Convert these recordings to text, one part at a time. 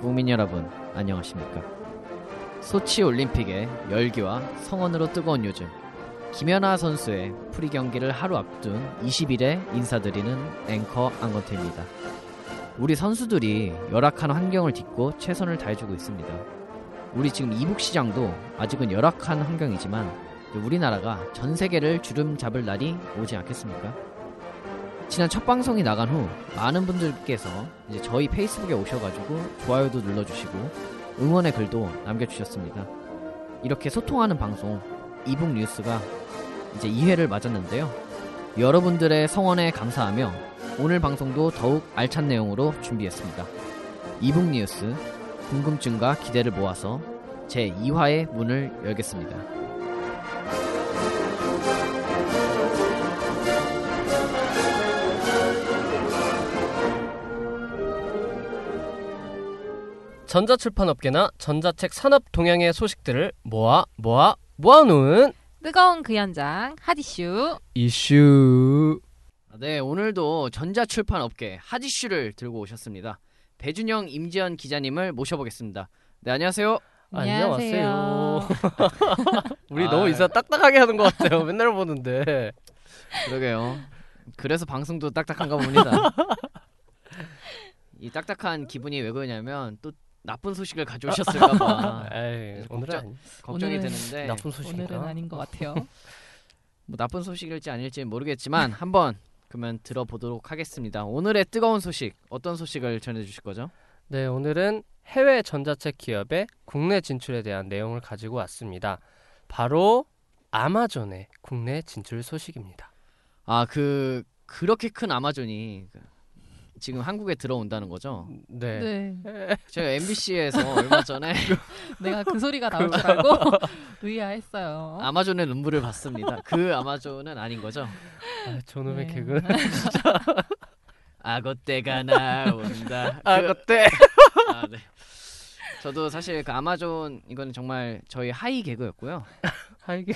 국민 여러분, 안녕하십니까. 소치 올림픽의 열기와 성원으로 뜨거운 요즘, 김연아 선수의 프리 경기를 하루 앞둔 20일에 인사드리는 앵커 안건태입니다. 우리 선수들이 열악한 환경을 딛고 최선을 다해주고 있습니다. 우리 지금 e-book 시장도 아직은 열악한 환경이지만 우리나라가 전 세계를 주름 잡을 날이 오지 않겠습니까? 지난 첫 방송이 나간 후 많은 분들께서 이제 저희 페이스북에 오셔가지고 좋아요도 눌러주시고 응원의 글도 남겨주셨습니다. 이렇게 소통하는 방송 이북 뉴스가 이제 2회를 맞았는데요. 여러분들의 성원에 감사하며 오늘 방송도 더욱 알찬 내용으로 준비했습니다. 이북 뉴스 궁금증과 기대를 모아서 제 2화의 문을 열겠습니다. 전자출판 업계나 전자책 산업 동향의 소식들을 모아 모아 모아놓은 뜨거운 그 현장 핫 이슈 이슈 네, 오늘도 전자출판 업계 핫 이슈를 들고 오셨습니다. 배준영, 임지연 기자님을 모셔보겠습니다. 네, 안녕하세요. 안녕하세요. 우리 아. 너무 인사 딱딱하게 하는 것 같아요. 맨날 보는데 그러게요. 그래서 방송도 딱딱한가 봅니다. 이 딱딱한 기분이 왜 그러냐면 또 나쁜 소식을 가져오셨을까봐 에이, 오늘은 걱정- 아니- 걱정이 오늘은 되는데 나쁜 소식인가? 오늘은 아닌 것 같아요. 뭐 나쁜 소식일지 아닐지 모르겠지만 한번 그러면 들어보도록 하겠습니다. 오늘의 뜨거운 소식 어떤 소식을 전해주실 거죠? 네, 오늘은 해외 전자책 기업의 국내 진출에 대한 내용을 가지고 왔습니다. 바로 아마존의 국내 진출 소식입니다. 아 그 그렇게 큰 아마존이 그 지금 한국에 들어온다는 거죠? 네. 네, 제가 MBC에서 얼마 전에 내가 그 소리가 나올 줄 알고 의아했어요. 아마존의 눈물을 봤습니다. 그 아마존은 아닌 거죠? 아, 저놈의 네. 개그. 악어 때가 나온다. 아, 그- 그때 아, 네. 저도 사실 그 아마존 이건 정말 저희 하이 개그였고요. 하이게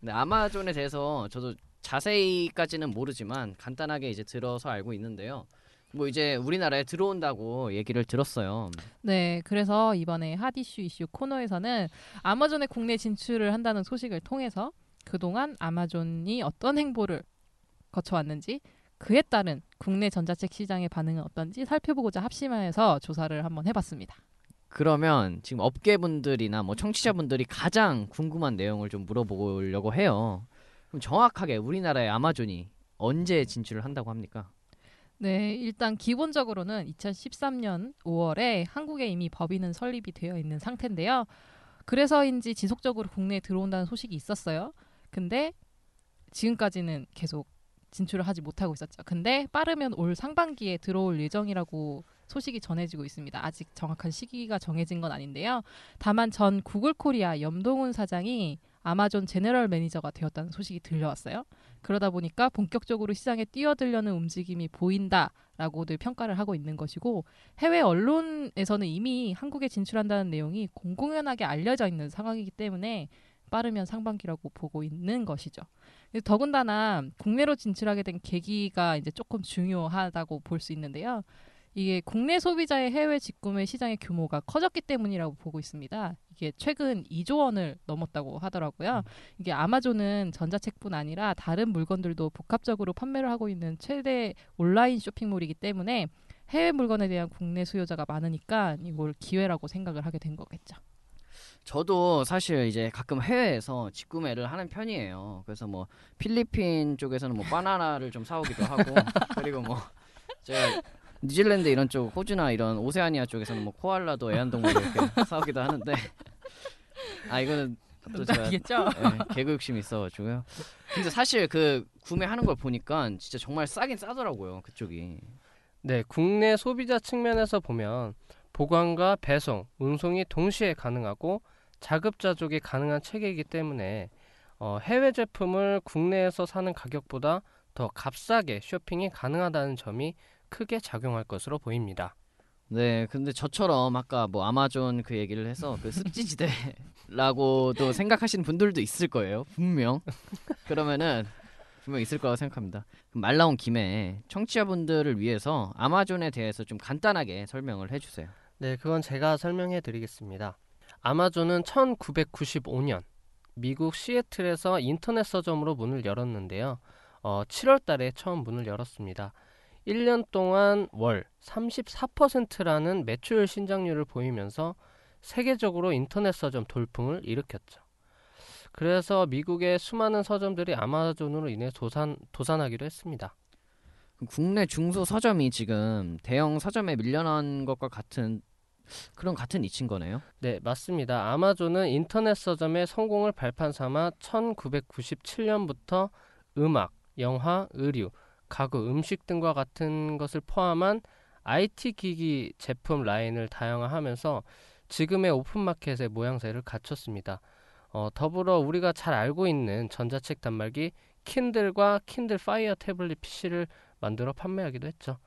근데 아마존에 대해서 저도 자세히까지는 모르지만 간단하게 이제 들어서 알고 있는데요. 뭐 이제 우리나라에 들어온다고 얘기를 들었어요. 네, 그래서 이번에 핫이슈 이슈 코너에서는 아마존의 국내 진출을 한다는 소식을 통해서 그동안 아마존이 어떤 행보를 거쳐왔는지 그에 따른 국내 전자책 시장의 반응은 어떤지 살펴보고자 합심해서 조사를 한번 해봤습니다. 그러면 지금 업계분들이나 뭐 청취자분들이 가장 궁금한 내용을 좀 물어보려고 해요. 그럼 정확하게 우리나라의 아마존이 언제 진출을 한다고 합니까? 네, 일단 기본적으로는 2013년 5월에 한국에 이미 법인은 설립이 되어 있는 상태인데요. 그래서인지 지속적으로 국내에 들어온다는 소식이 있었어요. 근데 지금까지는 계속 진출을 하지 못하고 있었죠. 근데 빠르면 올 상반기에 들어올 예정이라고 소식이 전해지고 있습니다. 아직 정확한 시기가 정해진 건 아닌데요. 다만 전 구글 코리아 염동훈 사장이 아마존 general manager가 되었다는 소식이 들려왔어요. 그러다 보니까 본격적으로 시장에 뛰어들려는 움직임이 보인다라고들 평가를 하고 있는 것이고 해외 언론에서는 이미 한국에 진출한다는 내용이 공공연하게 알려져 있는 상황이기 때문에 빠르면 상반기라고 보고 있는 것이죠. 더군다나 국내로 진출하게 된 계기가 이제 조금 중요하다고 볼 수 있는데요. 이게 국내 소비자의 해외 직구매 시장의 규모가 커졌기 때문이라고 보고 있습니다. 이게 최근 2조 원을 넘었다고 하더라고요. 이게 아마존은 전자책뿐 아니라 다른 물건들도 복합적으로 판매를 하고 있는 최대 온라인 쇼핑몰이기 때문에 해외 물건에 대한 국내 수요자가 많으니까 이걸 기회라고 생각을 하게 된 거겠죠. 저도 사실 이제 가끔 해외에서 직구매를 하는 편이에요. 그래서 뭐 필리핀 쪽에서는 뭐 바나나를 좀 사오기도 하고 그리고 뭐 제가 뉴질랜드 이런 쪽 호주나 이런 오세아니아 쪽에서는 뭐 코알라도 애완동물 이렇게 사오기도 하는데 아 이거는 또 제가? 예, 개그 욕심이 있어가지고요. 근데 사실 그 구매하는 걸 보니까 진짜 정말 싸긴 싸더라고요 그쪽이. 네, 국내 소비자 측면에서 보면 보관과 배송, 운송이 동시에 가능하고 자급자족이 가능한 체계이기 때문에 어, 해외 제품을 국내에서 사는 가격보다 더 값싸게 쇼핑이 가능하다는 점이 크게 작용할 것으로 보입니다. 네, 근데 저처럼 아까 뭐 아마존 그 얘기를 해서 그 습지지대라고도 생각하시는 분들도 있을 거예요. 분명. 그러면은 분명 있을 거라고 생각합니다. 말 나온 김에 청취자분들을 위해서 아마존에 대해서 좀 간단하게 설명을 해주세요. 네, 그건 제가 설명해 드리겠습니다. 아마존은 1995년 미국 시애틀에서 인터넷 서점으로 문을 열었는데요. 어, 7월 달에 처음 문을 열었습니다. 1년 동안 월 34%라는 매출 신장률을 보이면서 세계적으로 인터넷 서점 돌풍을 일으켰죠. 그래서 미국의 수많은 서점들이 아마존으로 인해 도산, 도산하기로 했습니다. 국내 중소 서점이 지금 대형 서점에 밀려난 것과 같은 그런 같은 이치인 거네요. 네, 맞습니다. 아마존은 인터넷 서점의 성공을 발판 삼아 1997년부터 음악, 영화, 의류, 가구, 음식 등과 같은 것을 포함한 IT 기기 제품 라인을 다양화하면서 지금의 오픈마켓의 모양새를 갖췄습니다. 어, 더불어 우리가 잘 알고 있는 전자책 단말기 킨들과 킨들 파이어 태블릿 PC를 만들어 판매하기도 했죠.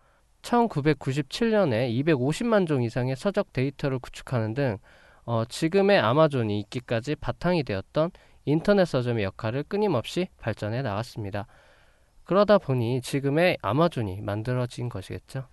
1997년에 250만 종 이상의 서적 데이터를 구축하는 등 어, 지금의 아마존이 있기까지 바탕이 되었던 인터넷 서점의 역할을 끊임없이 발전해 나갔습니다. 그러다 보니 지금의 아마존이 만들어진 것이겠죠.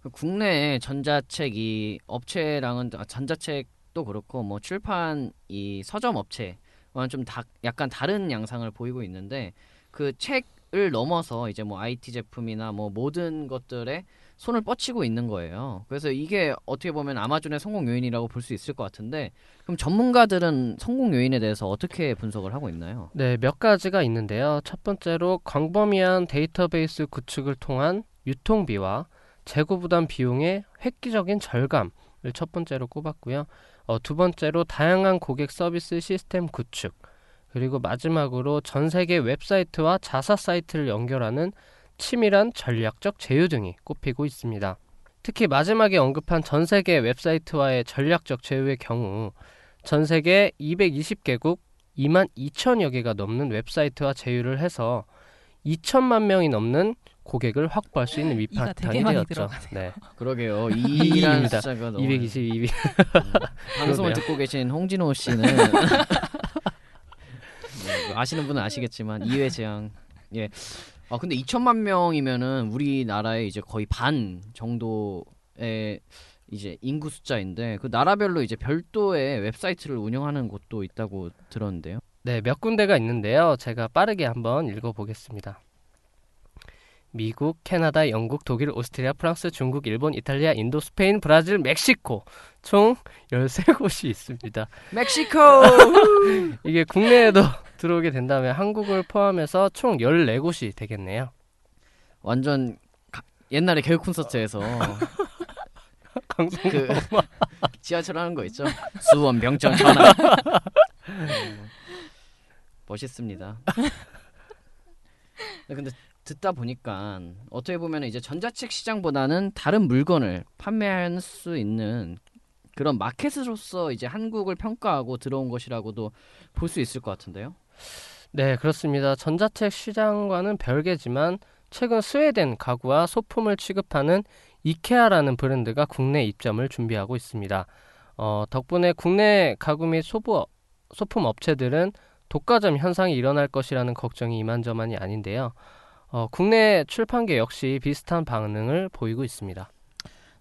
그 국내 전자책 이 업체랑은 아, 전자책도 그렇고 뭐 출판 이 서점 업체와는 좀 다, 약간 다른 양상을 보이고 있는데 그 책을 넘어서 이제 뭐 IT 제품이나 뭐 모든 것들에 손을 뻗치고 있는 거예요. 그래서 이게 어떻게 보면 아마존의 성공 요인이라고 볼 수 있을 것 같은데 그럼 전문가들은 성공 요인에 대해서 어떻게 분석을 하고 있나요? 네, 몇 가지가 있는데요. 첫 번째로 광범위한 데이터베이스 구축을 통한 유통비와 재고 부담 비용의 획기적인 절감을 첫 번째로 꼽았고요. 어, 두 번째로 다양한 고객 서비스 시스템 구축, 그리고 마지막으로 전 세계 웹사이트와 자사 사이트를 연결하는 치밀한 전략적 제휴 등이 꼽히고 있습니다. 특히 마지막에 언급한 전 세계 웹사이트와의 전략적 제휴의 경우 전 세계 220개국 2만 2천여 개가 넘는 웹사이트와 제휴를 해서 2천만 명이 넘는 고객을 확보할 수 있는 밑바탕이 되었죠. 네. 그러게요. 이입니다. 2라는 숫자가 너무 222. 방송을 그러네요. 듣고 계신 홍진호 씨는 네, 뭐 아시는 분은 아시겠지만 2회 재앙. 예. 아 근데 2천만 명이면은 우리나라의 이제 거의 반 정도의 이제 인구 숫자인데 그 나라별로 이제 별도의 웹사이트를 운영하는 곳도 있다고 들었는데요. 네, 몇 군데가 있는데요. 제가 빠르게 한번 읽어보겠습니다. 미국, 캐나다, 영국, 독일, 오스트리아, 프랑스, 중국, 일본, 이탈리아, 인도, 스페인, 브라질, 멕시코 총 13곳이 있습니다. 멕시코. 이게 국내에도 들어오게 된다면 한국을 포함해서 총 14곳이 되겠네요. 완전 가- 옛날에 교육 콘서트에서 강성 그 지하철 하는 거 있죠? 수원, 병천, 전화. 음, 멋있습니다. 네, 근데 듣다 보니까 어떻게 보면 이제 전자책 시장보다는 다른 물건을 판매할 수 있는 그런 마켓으로서 이제 한국을 평가하고 들어온 것이라고도 볼 수 있을 것 같은데요. 네, 그렇습니다. 전자책 시장과는 별개지만 최근 스웨덴 가구와 소품을 취급하는 이케아라는 브랜드가 국내 입점을 준비하고 있습니다. 어, 덕분에 국내 가구 및 소부, 소품 업체들은 독과점 현상이 일어날 것이라는 걱정이 이만저만이 아닌데요. 어, 국내 출판계 역시 비슷한 반응을 보이고 있습니다.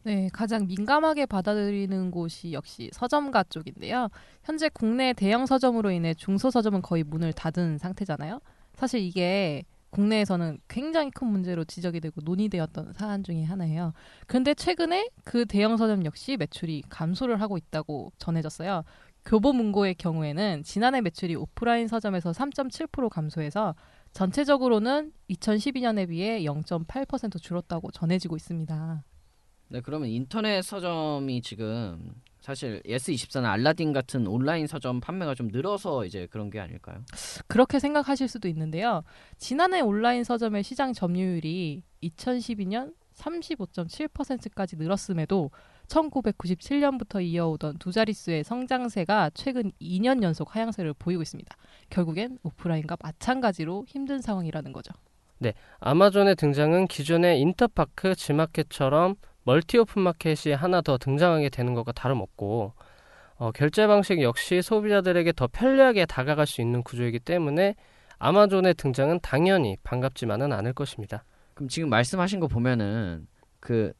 네, 가장 민감하게 받아들이는 곳이 역시 서점가 쪽인데요. 현재 국내 대형 서점으로 인해 중소 서점은 거의 문을 닫은 상태잖아요. 사실 이게 국내에서는 굉장히 큰 문제로 지적이 되고 논의되었던 사안 중에 하나예요. 그런데 최근에 그 대형 서점 역시 매출이 감소를 하고 있다고 전해졌어요. 교보문고의 경우에는 지난해 매출이 오프라인 서점에서 3.7% 감소해서 전체적으로는 2012년에 비해 0.8% 줄었다고 전해지고 있습니다. 네, 그러면 인터넷 서점이 지금 사실 예스24나 알라딘 같은 온라인 서점 판매가 좀 늘어서 이제 그런 게 아닐까요? 그렇게 생각하실 수도 있는데요. 지난해 온라인 서점의 시장 점유율이 2012년 35.7%까지 늘었음에도 1997년부터 이어오던 두 자릿수의 성장세가 최근 2년 연속 하향세를 보이고 있습니다. 결국엔 오프라인과 마찬가지로 힘든 상황이라는 거죠. 아마존의 등장은 기존의 인터파크, 지마켓처럼 멀티 오픈마켓이 하나 더 등장하게 되는 것과 다름없고 어, 결제 방식 역시 소비자들에게 더 편리하게 다가갈 수 있는 구조이기 때문에 아마존의 등장은 당연히 반갑지만은 않을 것입니다. 그럼 지금 말씀하신 거 보면은 그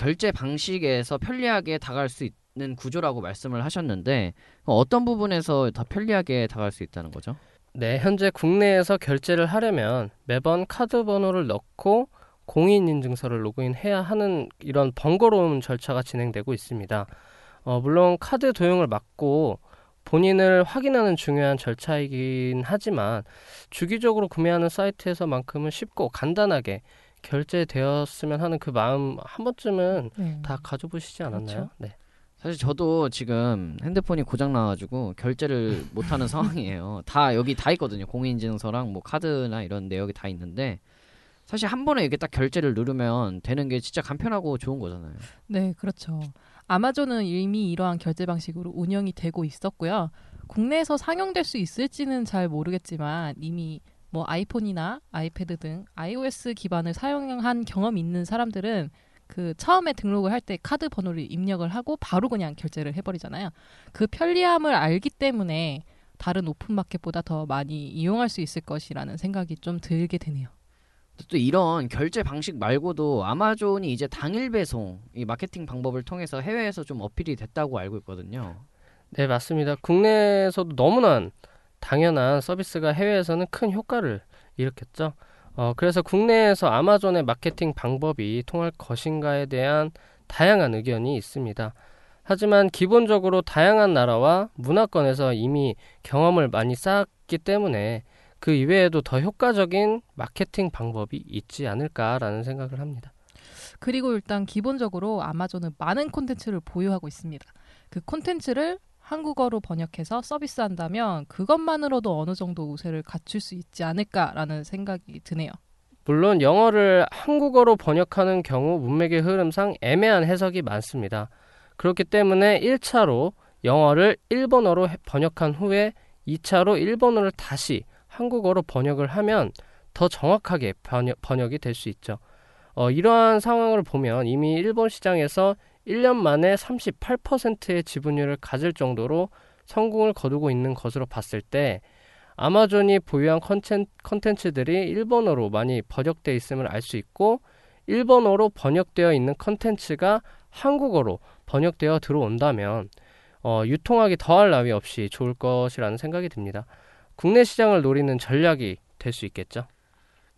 결제 방식에서 편리하게 다가갈 수 있는 구조라고 말씀을 하셨는데 어떤 부분에서 더 편리하게 다가갈 수 있다는 거죠? 네, 현재 국내에서 결제를 하려면 매번 카드 번호를 넣고 공인 인증서를 로그인해야 하는 이런 번거로운 절차가 진행되고 있습니다. 어, 물론 카드 도용을 막고 본인을 확인하는 중요한 절차이긴 하지만 주기적으로 구매하는 사이트에서만큼은 쉽고 간단하게 결제되었으면 하는 그 마음 한 번쯤은 네. 다 가져보시지 않았나요? 그렇죠. 네. 사실 저도 지금 핸드폰이 고장 나가지고 결제를 못하는 상황이에요. 다 여기 다 있거든요. 공인인증서랑 뭐 카드나 이런 내역이 다 있는데 사실 한 번에 이렇게 딱 결제를 누르면 되는 게 진짜 간편하고 좋은 거잖아요. 네, 그렇죠. 아마존은 이미 이러한 결제 방식으로 운영이 되고 있었고요. 국내에서 상용될 수 있을지는 잘 모르겠지만 이미 뭐 아이폰이나 아이패드 등 iOS 기반을 사용한 경험이 있는 사람들은 그 처음에 등록을 할 때 카드 번호를 입력을 하고 바로 그냥 결제를 해버리잖아요. 그 편리함을 알기 때문에 다른 오픈마켓보다 더 많이 이용할 수 있을 것이라는 생각이 좀 들게 되네요. 또 이런 결제 방식 말고도 아마존이 이제 당일 배송 이 마케팅 방법을 통해서 해외에서 좀 어필이 됐다고 알고 있거든요. 네, 맞습니다. 국내에서도 너무나 당연한 서비스가 해외에서는 큰 효과를 일으켰죠. 어, 그래서 국내에서 아마존의 마케팅 방법이 통할 것인가에 대한 다양한 의견이 있습니다. 하지만 기본적으로 다양한 나라와 문화권에서 이미 경험을 많이 쌓았기 때문에 그 이외에도 더 효과적인 마케팅 방법이 있지 않을까라는 생각을 합니다. 그리고 일단 기본적으로 아마존은 많은 콘텐츠를 보유하고 있습니다. 그 콘텐츠를 한국어로 번역해서 서비스한다면 그것만으로도 어느 정도 우세를 갖출 수 있지 않을까라는 생각이 드네요. 물론 영어를 한국어로 번역하는 경우 문맥의 흐름상 애매한 해석이 많습니다. 그렇기 때문에 1차로 영어를 일본어로 해- 번역한 후에 2차로 일본어를 다시 한국어로 번역을 하면 더 정확하게 번역, 번역이 될 수 있죠. 어, 이러한 상황을 보면 이미 일본 시장에서 1년 만에 38%의 지분율을 가질 정도로 성공을 거두고 있는 것으로 봤을 때 아마존이 보유한 컨텐, 컨텐츠들이 일본어로 많이 번역되어 있음을 알 수 있고 일본어로 번역되어 있는 컨텐츠가 한국어로 번역되어 들어온다면 어, 유통하기 더할 나위 없이 좋을 것이라는 생각이 듭니다. 국내 시장을 노리는 전략이 될 수 있겠죠.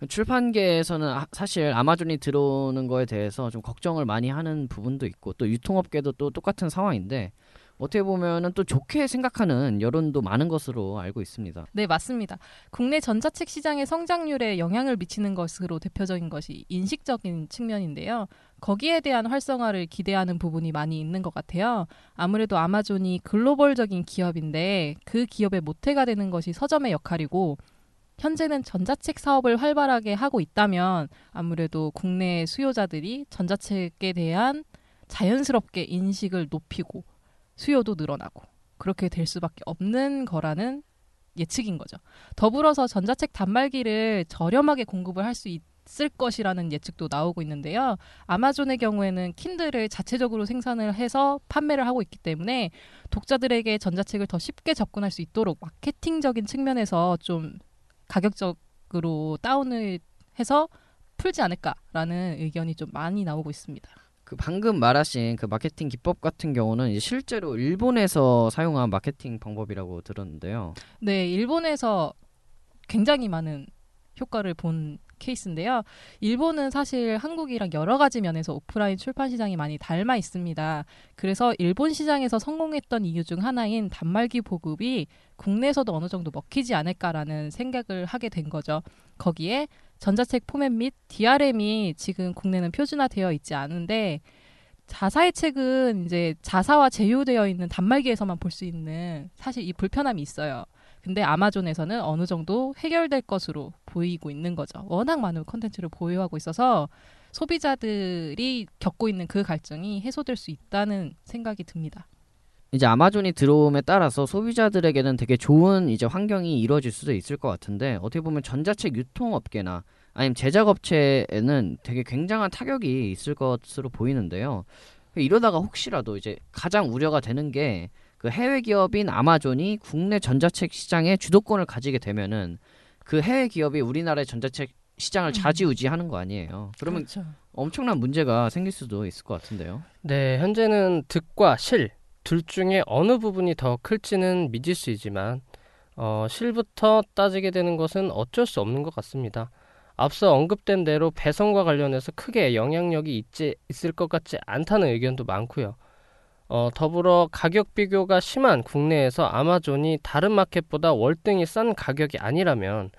출판계에서는 아- 사실 아마존이 들어오는 거에 대해서 좀 걱정을 많이 하는 부분도 있고 또 유통업계도 또 똑같은 상황인데 어떻게 보면은 또 좋게 생각하는 여론도 많은 것으로 알고 있습니다. 네, 맞습니다. 국내 전자책 시장의 성장률에 영향을 미치는 것으로 대표적인 것이 인식적인 측면인데요. 거기에 대한 활성화를 기대하는 부분이 많이 있는 것 같아요. 아무래도 아마존이 글로벌적인 기업인데 그 기업의 모태가 되는 것이 서점의 역할이고 현재는 전자책 사업을 활발하게 하고 있다면 아무래도 국내 수요자들이 전자책에 대한 자연스럽게 인식을 높이고 수요도 늘어나고 그렇게 될 수밖에 없는 거라는 예측인 거죠. 더불어서 전자책 단말기를 저렴하게 공급을 할 수 있을 것이라는 예측도 나오고 있는데요. 아마존의 경우에는 킨들을 자체적으로 생산을 해서 판매를 하고 있기 때문에 독자들에게 전자책을 더 쉽게 접근할 수 있도록 마케팅적인 측면에서 좀 가격적으로 다운을 해서 풀지 않을까라는 의견이 좀 많이 나오고 있습니다. 그 방금 말하신 그 마케팅 기법 같은 경우는 실제로 일본에서 사용한 마케팅 방법이라고 들었는데요. 네, 일본에서 굉장히 많은 효과를 본 케이스인데요. 일본은 사실 한국이랑 여러 가지 면에서 오프라인 출판 시장이 많이 닮아 있습니다. 그래서 일본 시장에서 성공했던 이유 중 하나인 단말기 보급이 국내에서도 어느 정도 먹히지 않을까라는 생각을 하게 된 거죠. 거기에 전자책 포맷 및 DRM이 지금 국내는 표준화되어 있지 않은데 자사의 책은 이제 자사와 제휴되어 있는 단말기에서만 볼 수 있는 사실 이 불편함이 있어요. 근데 아마존에서는 어느 정도 해결될 것으로 보이고 있는 거죠. 워낙 많은 컨텐츠를 보유하고 있어서 소비자들이 겪고 있는 그 갈증이 해소될 수 있다는 생각이 듭니다. 이제 아마존이 들어옴에 따라서 소비자들에게는 되게 좋은 이제 환경이 이루어질 수도 있을 것 같은데 어떻게 보면 전자책 유통업계나 아니면 제작업체에는 되게 굉장한 타격이 있을 것으로 보이는데요. 이러다가 혹시라도 이제 가장 우려가 되는 게 그 해외 기업인 아마존이 국내 전자책 시장에 주도권을 가지게 되면은 그 해외 기업이 우리나라의 전자책 시장을 음. 좌지우지하는 거 아니에요. 그러면 그렇죠. 엄청난 문제가 생길 수도 있을 것 같은데요. 네, 현재는 득과 실 둘 중에 어느 부분이 더 클지는 미지수이지만 어, 실부터 따지게 되는 것은 어쩔 수 없는 것 같습니다. 앞서 언급된 대로 배송과 관련해서 크게 영향력이 있지, 있을 것 같지 않다는 의견도 많고요. 어, 더불어 가격 비교가 심한 국내에서 아마존이 다른 마켓보다 월등히 싼 가격이 아니라면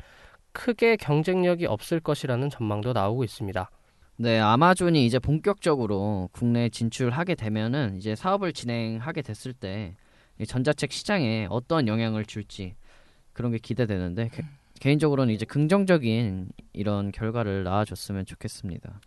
크게 경쟁력이 없을 것이라는 전망도 나오고 있습니다. 네, 아마존이 이제 본격적으로 국내에 진출하게 되면은 이제 사업을 진행하게 됐을 때이 전자책 시장에 어떤 영향을 줄지 그런 게 기대되는데 개, 개인적으로는 이제 긍정적인 이런 결과를 낳아줬으면 좋겠습니다.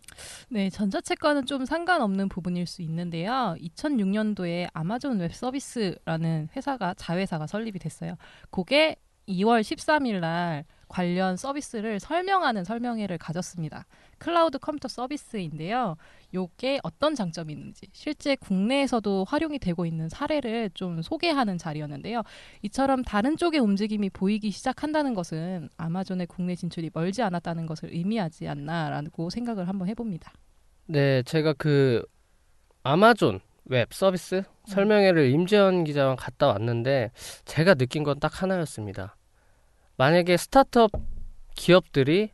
네, 전자책과는 좀 상관없는 부분일 수 있는데요. 2006년도에 아마존 웹 서비스라는 회사가 자회사가 설립이 됐어요. 그게 2월 13일 날 관련 서비스를 설명하는 설명회를 가졌습니다. 클라우드 컴퓨터 서비스인데요. 요게 어떤 장점이 있는지 실제 국내에서도 활용이 되고 있는 사례를 좀 소개하는 자리였는데요. 이처럼 다른 쪽의 움직임이 보이기 시작한다는 것은 아마존의 국내 진출이 멀지 않았다는 것을 의미하지 않나라고 생각을 한번 해봅니다. 네, 제가 그 아마존 웹 서비스 설명회를 임재현 기자와 갔다 왔는데 제가 느낀 건 딱 하나였습니다. 만약에 스타트업 기업들이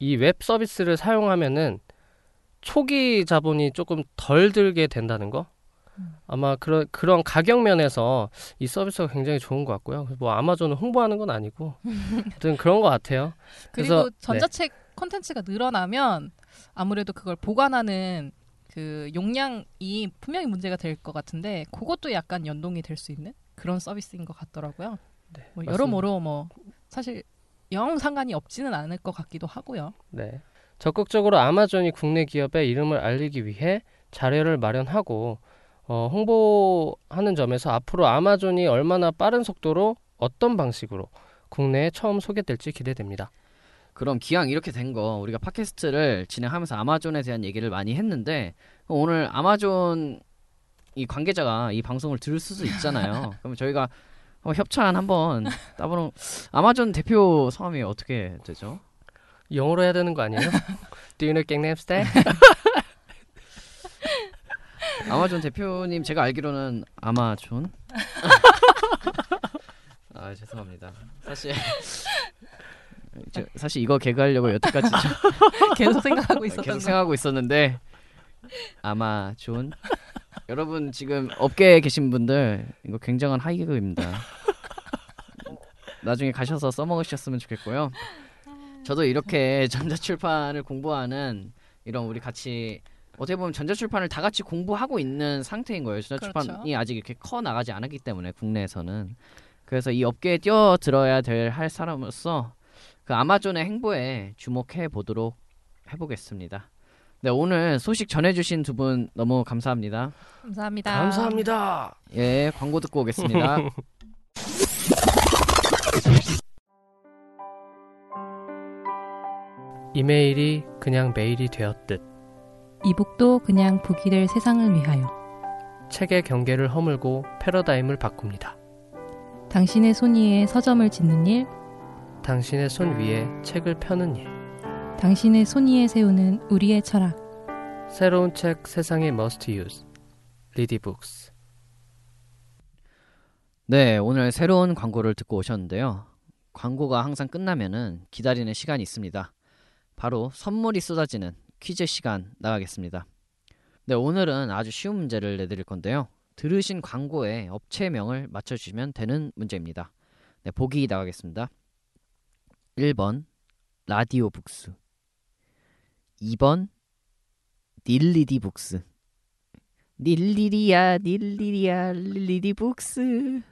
이 웹 서비스를 사용하면은 초기 자본이 조금 덜 들게 된다는 거. 아마 그런 그런 가격 면에서 이 서비스가 굉장히 좋은 것 같고요. 뭐 아마존을 홍보하는 건 아니고, 아무튼 그런 것 같아요. 그리고 그래서- 전자책 콘텐츠가 늘어나면 아무래도 그걸 보관하는 그 용량이 분명히 문제가 될 것 같은데 그것도 약간 연동이 될 수 있는 그런 서비스인 것 같더라고요. 네, 뭐. 여러모로 뭐 사실 영 상관이 없지는 않을 것 같기도 하고요. 네. 적극적으로 아마존이 국내 기업의 이름을 알리기 위해 자료를 마련하고 어, 홍보하는 점에서 앞으로 아마존이 얼마나 빠른 속도로 어떤 방식으로 국내에 처음 소개될지 기대됩니다. 그럼 기왕 이렇게 된 거 우리가 팟캐스트를 진행하면서 아마존에 대한 얘기를 많이 했는데 오늘 아마존 이 관계자가 이 방송을 들을 수도 있잖아요. 그럼 저희가 어, 협찬 한번 따보는 아마존 대표 성함이 어떻게 되죠? 영어로 해야 되는 거 아니에요? Do you know Gangnam Style? 아마존 대표님 제가 알기로는 아마존 아 죄송합니다. 사실 저, 사실 이거 개그하려고 여태까지 좀 계속 생각하고 있었던 계속 거. 생각하고 있었는데 아마존 여러분 지금 업계에 계신 분들 이거 굉장한 하이개그입니다. 나중에 가셔서 써먹으셨으면 좋겠고요. 저도 이렇게 전자출판을 공부하는 이런 우리 같이 어떻게 보면 전자출판을 다 같이 공부하고 있는 상태인 거예요. 전자출판이 그렇죠. 아직 이렇게 커 나가지 않았기 때문에 국내에서는 그래서 이 업계에 뛰어들어야 될 할 사람으로서 그 아마존의 행보에 주목해 보도록 해보겠습니다. 네 오늘 소식 전해주신 두 분 너무 감사합니다. 감사합니다. 감사합니다. 예 광고 듣고 오겠습니다. 이메일이 그냥 메일이 되었듯 이북도 그냥 북이 될 세상을 위하여 책의 경계를 허물고 패러다임을 바꿉니다. 당신의 손 위에 서점을 짓는 일, 당신의 손 위에 책을 펴는 일. 당신의 손 위에 세우는 우리의 철학. 새로운 책 세상의 must use. 리디북스. 네, 오늘 새로운 광고를 듣고 오셨는데요. 광고가 항상 끝나면은 기다리는 시간이 있습니다. 바로 선물이 쏟아지는 퀴즈 시간 나가겠습니다. 네, 오늘은 아주 쉬운 문제를 내드릴 건데요. 들으신 광고의 업체명을 맞춰주시면 되는 문제입니다. 네, 보기 나가겠습니다. 1번 라디오 북스 2번 닐리디 북스 닐리리야 닐리리야 릴리디 북스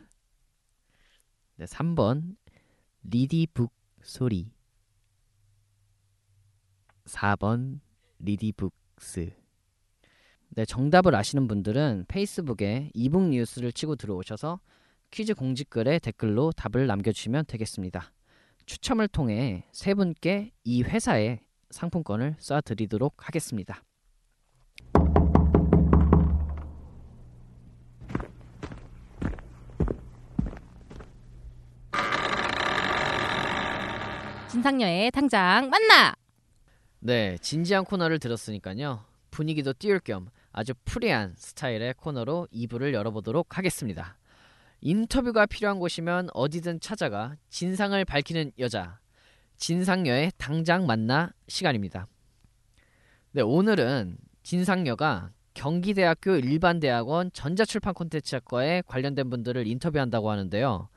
네, 3번 리디북 소리 4번 리디북 X. 네, 정답을 아시는 분들은 페이스북에 이북 뉴스를 치고 들어오셔서 퀴즈 공지글에 댓글로 답을 남겨주시면 되겠습니다. 추첨을 통해 세 분께 이 회사의 상품권을 쏴드리도록 하겠습니다. 진상녀의 당장 만나. 네, 진지한 코너를 들었으니까요. 분위기도 띄울 겸 아주 프리한 스타일의 코너로 2부를 열어보도록 하겠습니다. 인터뷰가 필요한 곳이면 어디든 찾아가 진상을 밝히는 여자 진상녀의 당장 만나 시간입니다. 네, 오늘은 진상녀가 경기대학교 일반대학원 전자출판 콘텐츠학과에 관련된 분들을 인터뷰한다고 하는데요.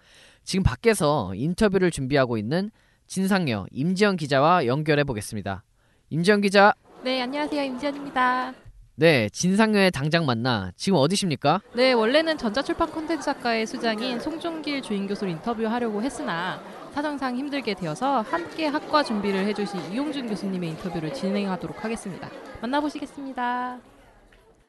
지금 밖에서 인터뷰를 준비하고 있는 진상녀 임지영 기자와 연결해 보겠습니다. 임지영 기자, 네, 안녕하세요. 임지연입니다. 네, 진상녀의 당장 만나 지금 어디십니까? 네, 원래는 전자출판 콘텐츠 학과의 수장인 송종길 주임 교수를 인터뷰하려고 했으나 사정상 힘들게 되어서 함께 학과 준비를 해주신 이용준 교수님의 인터뷰를 진행하도록 하겠습니다. 만나보시겠습니다.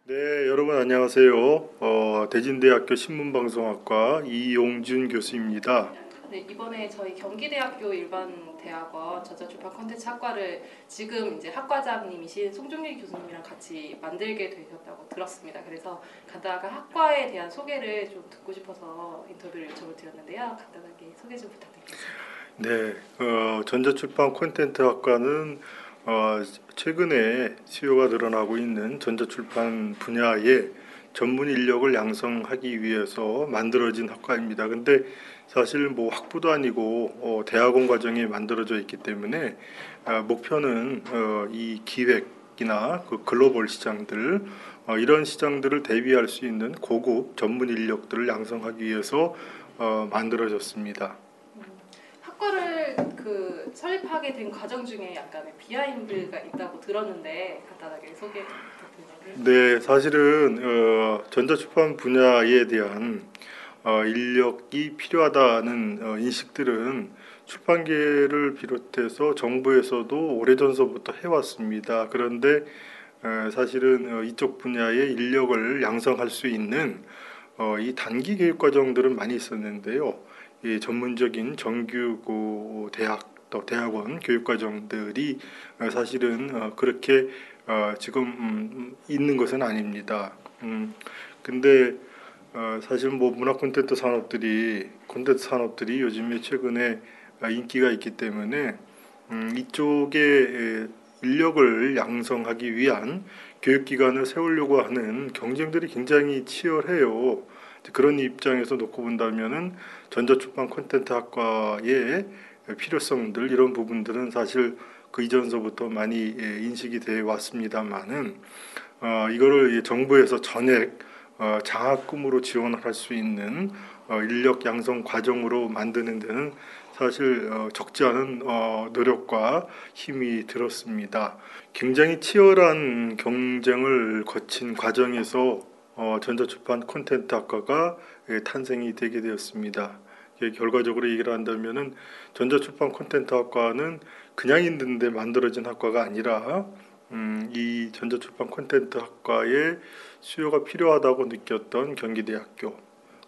네, 여러분 안녕하세요. 어, 대진대학교 신문방송학과 이용준 교수입니다. 네, 이번에 저희 경기대학교 일반 대학원 전자출판 콘텐츠 학과를 지금 이제 학과장님이신 송종길 교수님이랑 같이 만들게 되셨다고 들었습니다. 그래서 간단하게 학과에 대한 소개를 좀 듣고 싶어서 인터뷰를 요청을 드렸는데요. 간단하게 소개 좀 부탁드리겠습니다. 네, 어, 전자출판 콘텐츠 학과는 어, 최근에 수요가 늘어나고 있는 전자출판 분야에 전문 인력을 양성하기 위해서 만들어진 학과입니다. 근데 사실 뭐 학부도 아니고 어, 대학원 과정이 만들어져 있기 때문에 어, 목표는 어, 이 기획이나 그 글로벌 시장들 어, 이런 시장들을 대비할 수 있는 고급 전문 인력들을 양성하기 위해서 어, 만들어졌습니다. 학과를 그 설립하게 된 과정 중에 약간의 비하인드가 있다고 들었는데 간단하게 소개 부탁드립니다. 네, 사실은 어, 전자출판 분야에 대한 어, 인력이 필요하다는 어, 인식들은 출판계를 비롯해서 정부에서도 오래전서부터 해왔습니다. 그런데 어, 사실은 어, 이쪽 분야의 인력을 양성할 수 있는 어, 이 단기 교육 과정들은 많이 있었는데요. 이 전문적인 정규 고 대학 또 대학원 교육 과정들이 어, 사실은 어, 그렇게 어, 지금 음, 있는 것은 아닙니다. 음, 근데 어, 사실 뭐 문화 콘텐츠 산업들이 콘텐츠 산업들이 요즘에 최근에 어, 인기가 있기 때문에 음, 이쪽에 에, 인력을 양성하기 위한 교육기관을 세우려고 하는 경쟁들이 굉장히 치열해요. 그런 입장에서 놓고 본다면은 전자출판 콘텐츠 학과의 필요성들 이런 부분들은 사실 그 이전서부터 많이 예, 인식이 돼 왔습니다만은 어, 이거를 이 정부에서 전액 어, 장학금으로 지원을 할 수 있는 어, 인력 양성 과정으로 만드는 데는 사실 어, 적지 않은 어, 노력과 힘이 들었습니다. 굉장히 치열한 경쟁을 거친 과정에서 어, 전자출판 콘텐츠 학과가 예, 탄생이 되게 되었습니다. 예, 결과적으로 얘기를 한다면은 전자출판 콘텐츠 학과는 그냥 있는데 만들어진 학과가 아니라 음, 이 전자출판 콘텐츠 학과에 수요가 필요하다고 느꼈던 경기대학교,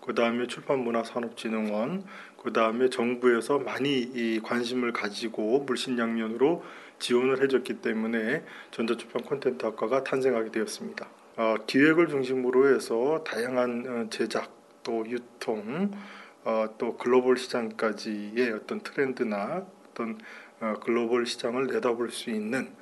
그 다음에 출판문화산업진흥원, 그 다음에 정부에서 많이 이 관심을 가지고 물신양면으로 지원을 해줬기 때문에 전자출판 콘텐츠 학과가 탄생하게 되었습니다. 어, 기획을 중심으로 해서 다양한 어, 제작 또 유통 어, 또 글로벌 시장까지의 어떤 트렌드나 어떤 어, 글로벌 시장을 내다볼 수 있는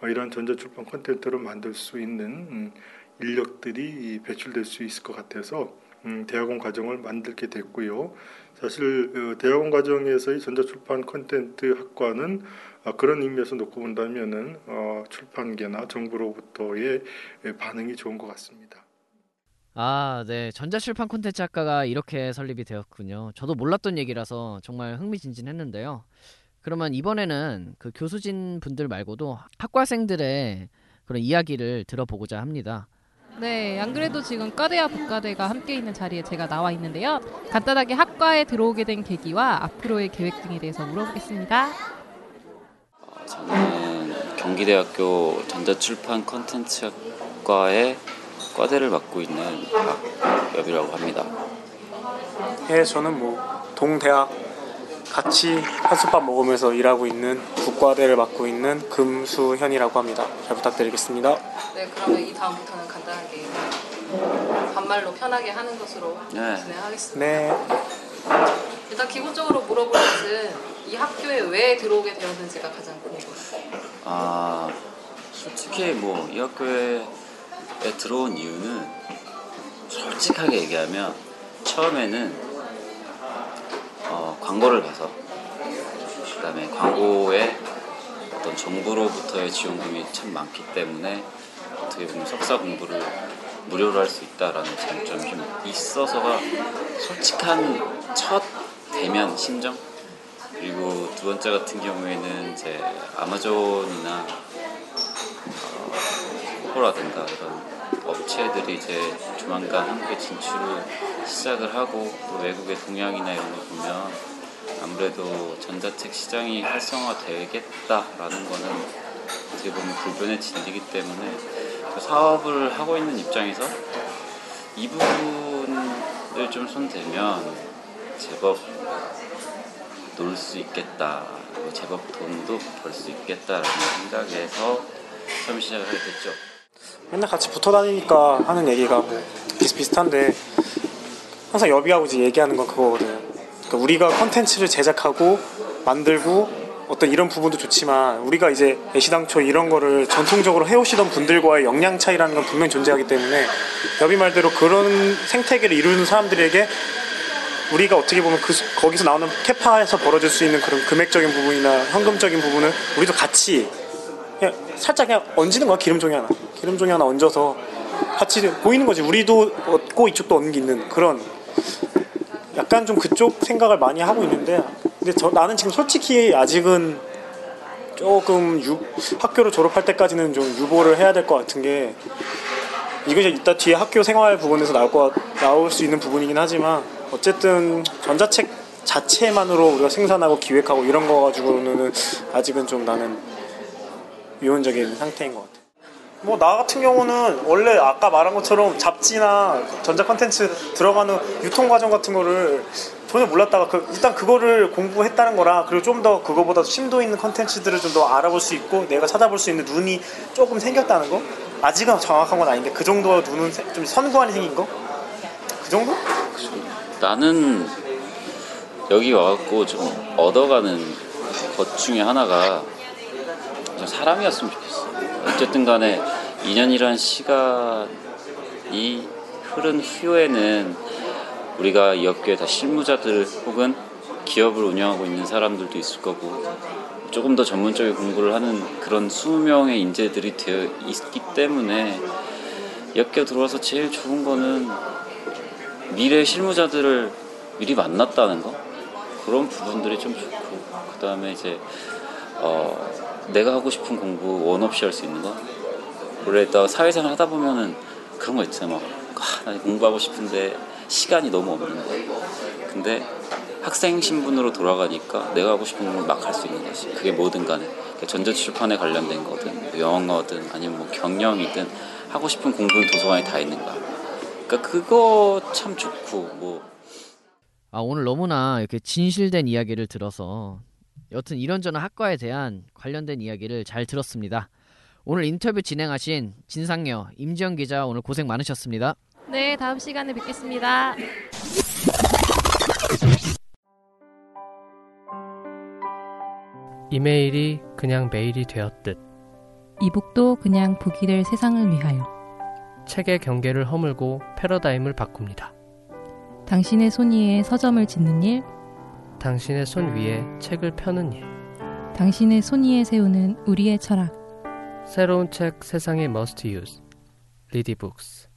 어, 이런 전자출판 콘텐츠를 만들 수 있는 음, 인력들이 배출될 수 있을 것 같아서 음, 대학원 과정을 만들게 됐고요. 사실 어, 대학원 과정에서의 전자출판 콘텐츠 학과는 어, 그런 의미에서 놓고 본다면은 어, 출판계나 정부로부터의 반응이 좋은 것 같습니다. 아, 네. 전자출판 콘텐츠 학과가 이렇게 설립이 되었군요. 저도 몰랐던 얘기라서 정말 흥미진진했는데요. 그러면 이번에는 그 교수진 분들 말고도 학과생들의 그런 이야기를 들어보고자 합니다. 네, 안 그래도 지금 과대와 북과대가 함께 있는 자리에 제가 나와 있는데요. 간단하게 학과에 들어오게 된 계기와 앞으로의 계획 등에 대해서 물어보겠습니다. 저는 경기대학교 전자출판 컨텐츠학과의 과대를 맡고 있는 박여비라고 합니다. 예, 저는 뭐 동대학 같이 한솥밥 먹으면서 일하고 있는 국과대를 맡고 있는 금수현이라고 합니다. 잘 부탁드리겠습니다. 네, 그러면 이 다음부터는 간단하게 반말로 편하게 하는 것으로 네. 진행하겠습니다. 네, 일단 기본적으로 물어볼 것은 이 학교에 왜 들어오게 되었는지가 가장 궁금해요. 아 솔직히 뭐 이 학교에 들어온 이유는 솔직하게 얘기하면 처음에는 어, 광고를 봐서 그다음에 광고에 어떤 정부로부터의 지원금이 참 많기 때문에 어떻게 보면 석사 공부를 무료로 할 수 있다라는 장점이 좀 있어서가 솔직한 첫 대면 심정? 그리고 두 번째 같은 경우에는 이제 아마존이나 어, 코코라든가 이런 업체들이 이제 조만간 한국에 진출을 시작을 하고 또 외국의 동향이나 이런 걸 보면 아무래도 전자책 시장이 활성화되겠다라는 거는 어떻게 보면 불변의 진리이기 때문에 그 사업을 하고 있는 입장에서 이 부분을 좀 손대면 제법 놀 수 있겠다, 제법 돈도 벌 수 있겠다라는 생각에서 처음 시작을 하게 됐죠. 맨날 같이 붙어 다니니까 하는 얘기가 뭐 비슷비슷한데 항상 여비하고 이제 얘기하는 건 그거거든. 그러니까 우리가 컨텐츠를 제작하고 만들고 어떤 이런 부분도 좋지만 우리가 이제 애시당초 이런 거를 전통적으로 해오시던 분들과의 역량 차이라는 건 분명히 존재하기 때문에 여비 말대로 그런 생태계를 이루는 사람들에게 우리가 어떻게 보면 그 거기서 나오는 캐파에서 벌어질 수 있는 그런 금액적인 부분이나 현금적인 부분을 우리도 같이 그냥 살짝 그냥 얹는 거야 기름종이 하나. 기름종이 하나 얹어서 같이 보이는 거지. 우리도 얻고 이쪽도 얻는 그런 약간 좀 그쪽 생각을 많이 하고 있는데 근데 저 나는 지금 솔직히 아직은 조금 유, 학교를 졸업할 때까지는 좀 유보를 해야 될 것 같은 게 이것이 이따 뒤에 학교 생활 부분에서 나올 거 나올 수 있는 부분이긴 하지만 어쨌든 전자책 자체만으로 우리가 생산하고 기획하고 이런 거 가지고는 아직은 좀 나는 위헌적인 상태인 것 같아요. 뭐 나 같은 경우는 원래 아까 말한 것처럼 잡지나 전자 컨텐츠 들어가는 유통 과정 같은 거를 전혀 몰랐다가 그 일단 그거를 공부했다는 거라 그리고 좀 더 그거보다 심도 있는 컨텐츠들을 좀 더 알아볼 수 있고 내가 찾아볼 수 있는 눈이 조금 생겼다는 거 아직은 정확한 건 아닌데 그 정도 눈은 세- 좀 선구안이 생긴 거 그 정도? 나는 여기 와갖고 좀 얻어가는 것 중에 하나가 좀 사람이었으면 좋겠어. 어쨌든 간에 2년이란 시간이 흐른 후에는 우리가 이 업계에 다 실무자들 혹은 기업을 운영하고 있는 사람들도 있을 거고 조금 더 전문적인 공부를 하는 그런 20명의 인재들이 되어 있기 때문에 이 업계 들어와서 제일 좋은 거는 미래 실무자들을 미리 만났다는 거? 그런 부분들이 좀 좋고 그 다음에 이제 어, 내가 하고 싶은 공부 원 없이 할 수 있는 거? 원래 나 사회생활 하다 보면은 그런 거 있잖아. 막 아, 나 공부하고 싶은데 시간이 너무 없는 거야. 근데 학생 신분으로 돌아가니까 내가 하고 싶은 걸 막 할 수 있는 거지. 그게 뭐든 간에. 그러니까 전자출판에 관련된 거든 뭐 영어든 아니면 뭐 경영이든 하고 싶은 공부는 도서관에 다 있는 거야. 그러니까 그거 참 좋고 뭐. 아, 오늘 너무나 이렇게 진실된 이야기를 들어서 여튼 이런저런 학과에 대한 관련된 이야기를 잘 들었습니다. 오늘 인터뷰 진행하신 진상녀 임지영 기자 오늘 고생 많으셨습니다. 네, 다음 시간에 뵙겠습니다. 이메일이 그냥 메일이 되었듯 이북도 그냥 북이 될 세상을 위하여 책의 경계를 허물고 패러다임을 바꿉니다. 당신의 손 위에 서점을 짓는 일, 당신의 손 위에 책을 펴는 일. 당신의 손 위에 세우는 우리의 철학. 새로운 책 세상의 머스트 유즈. 리디북스.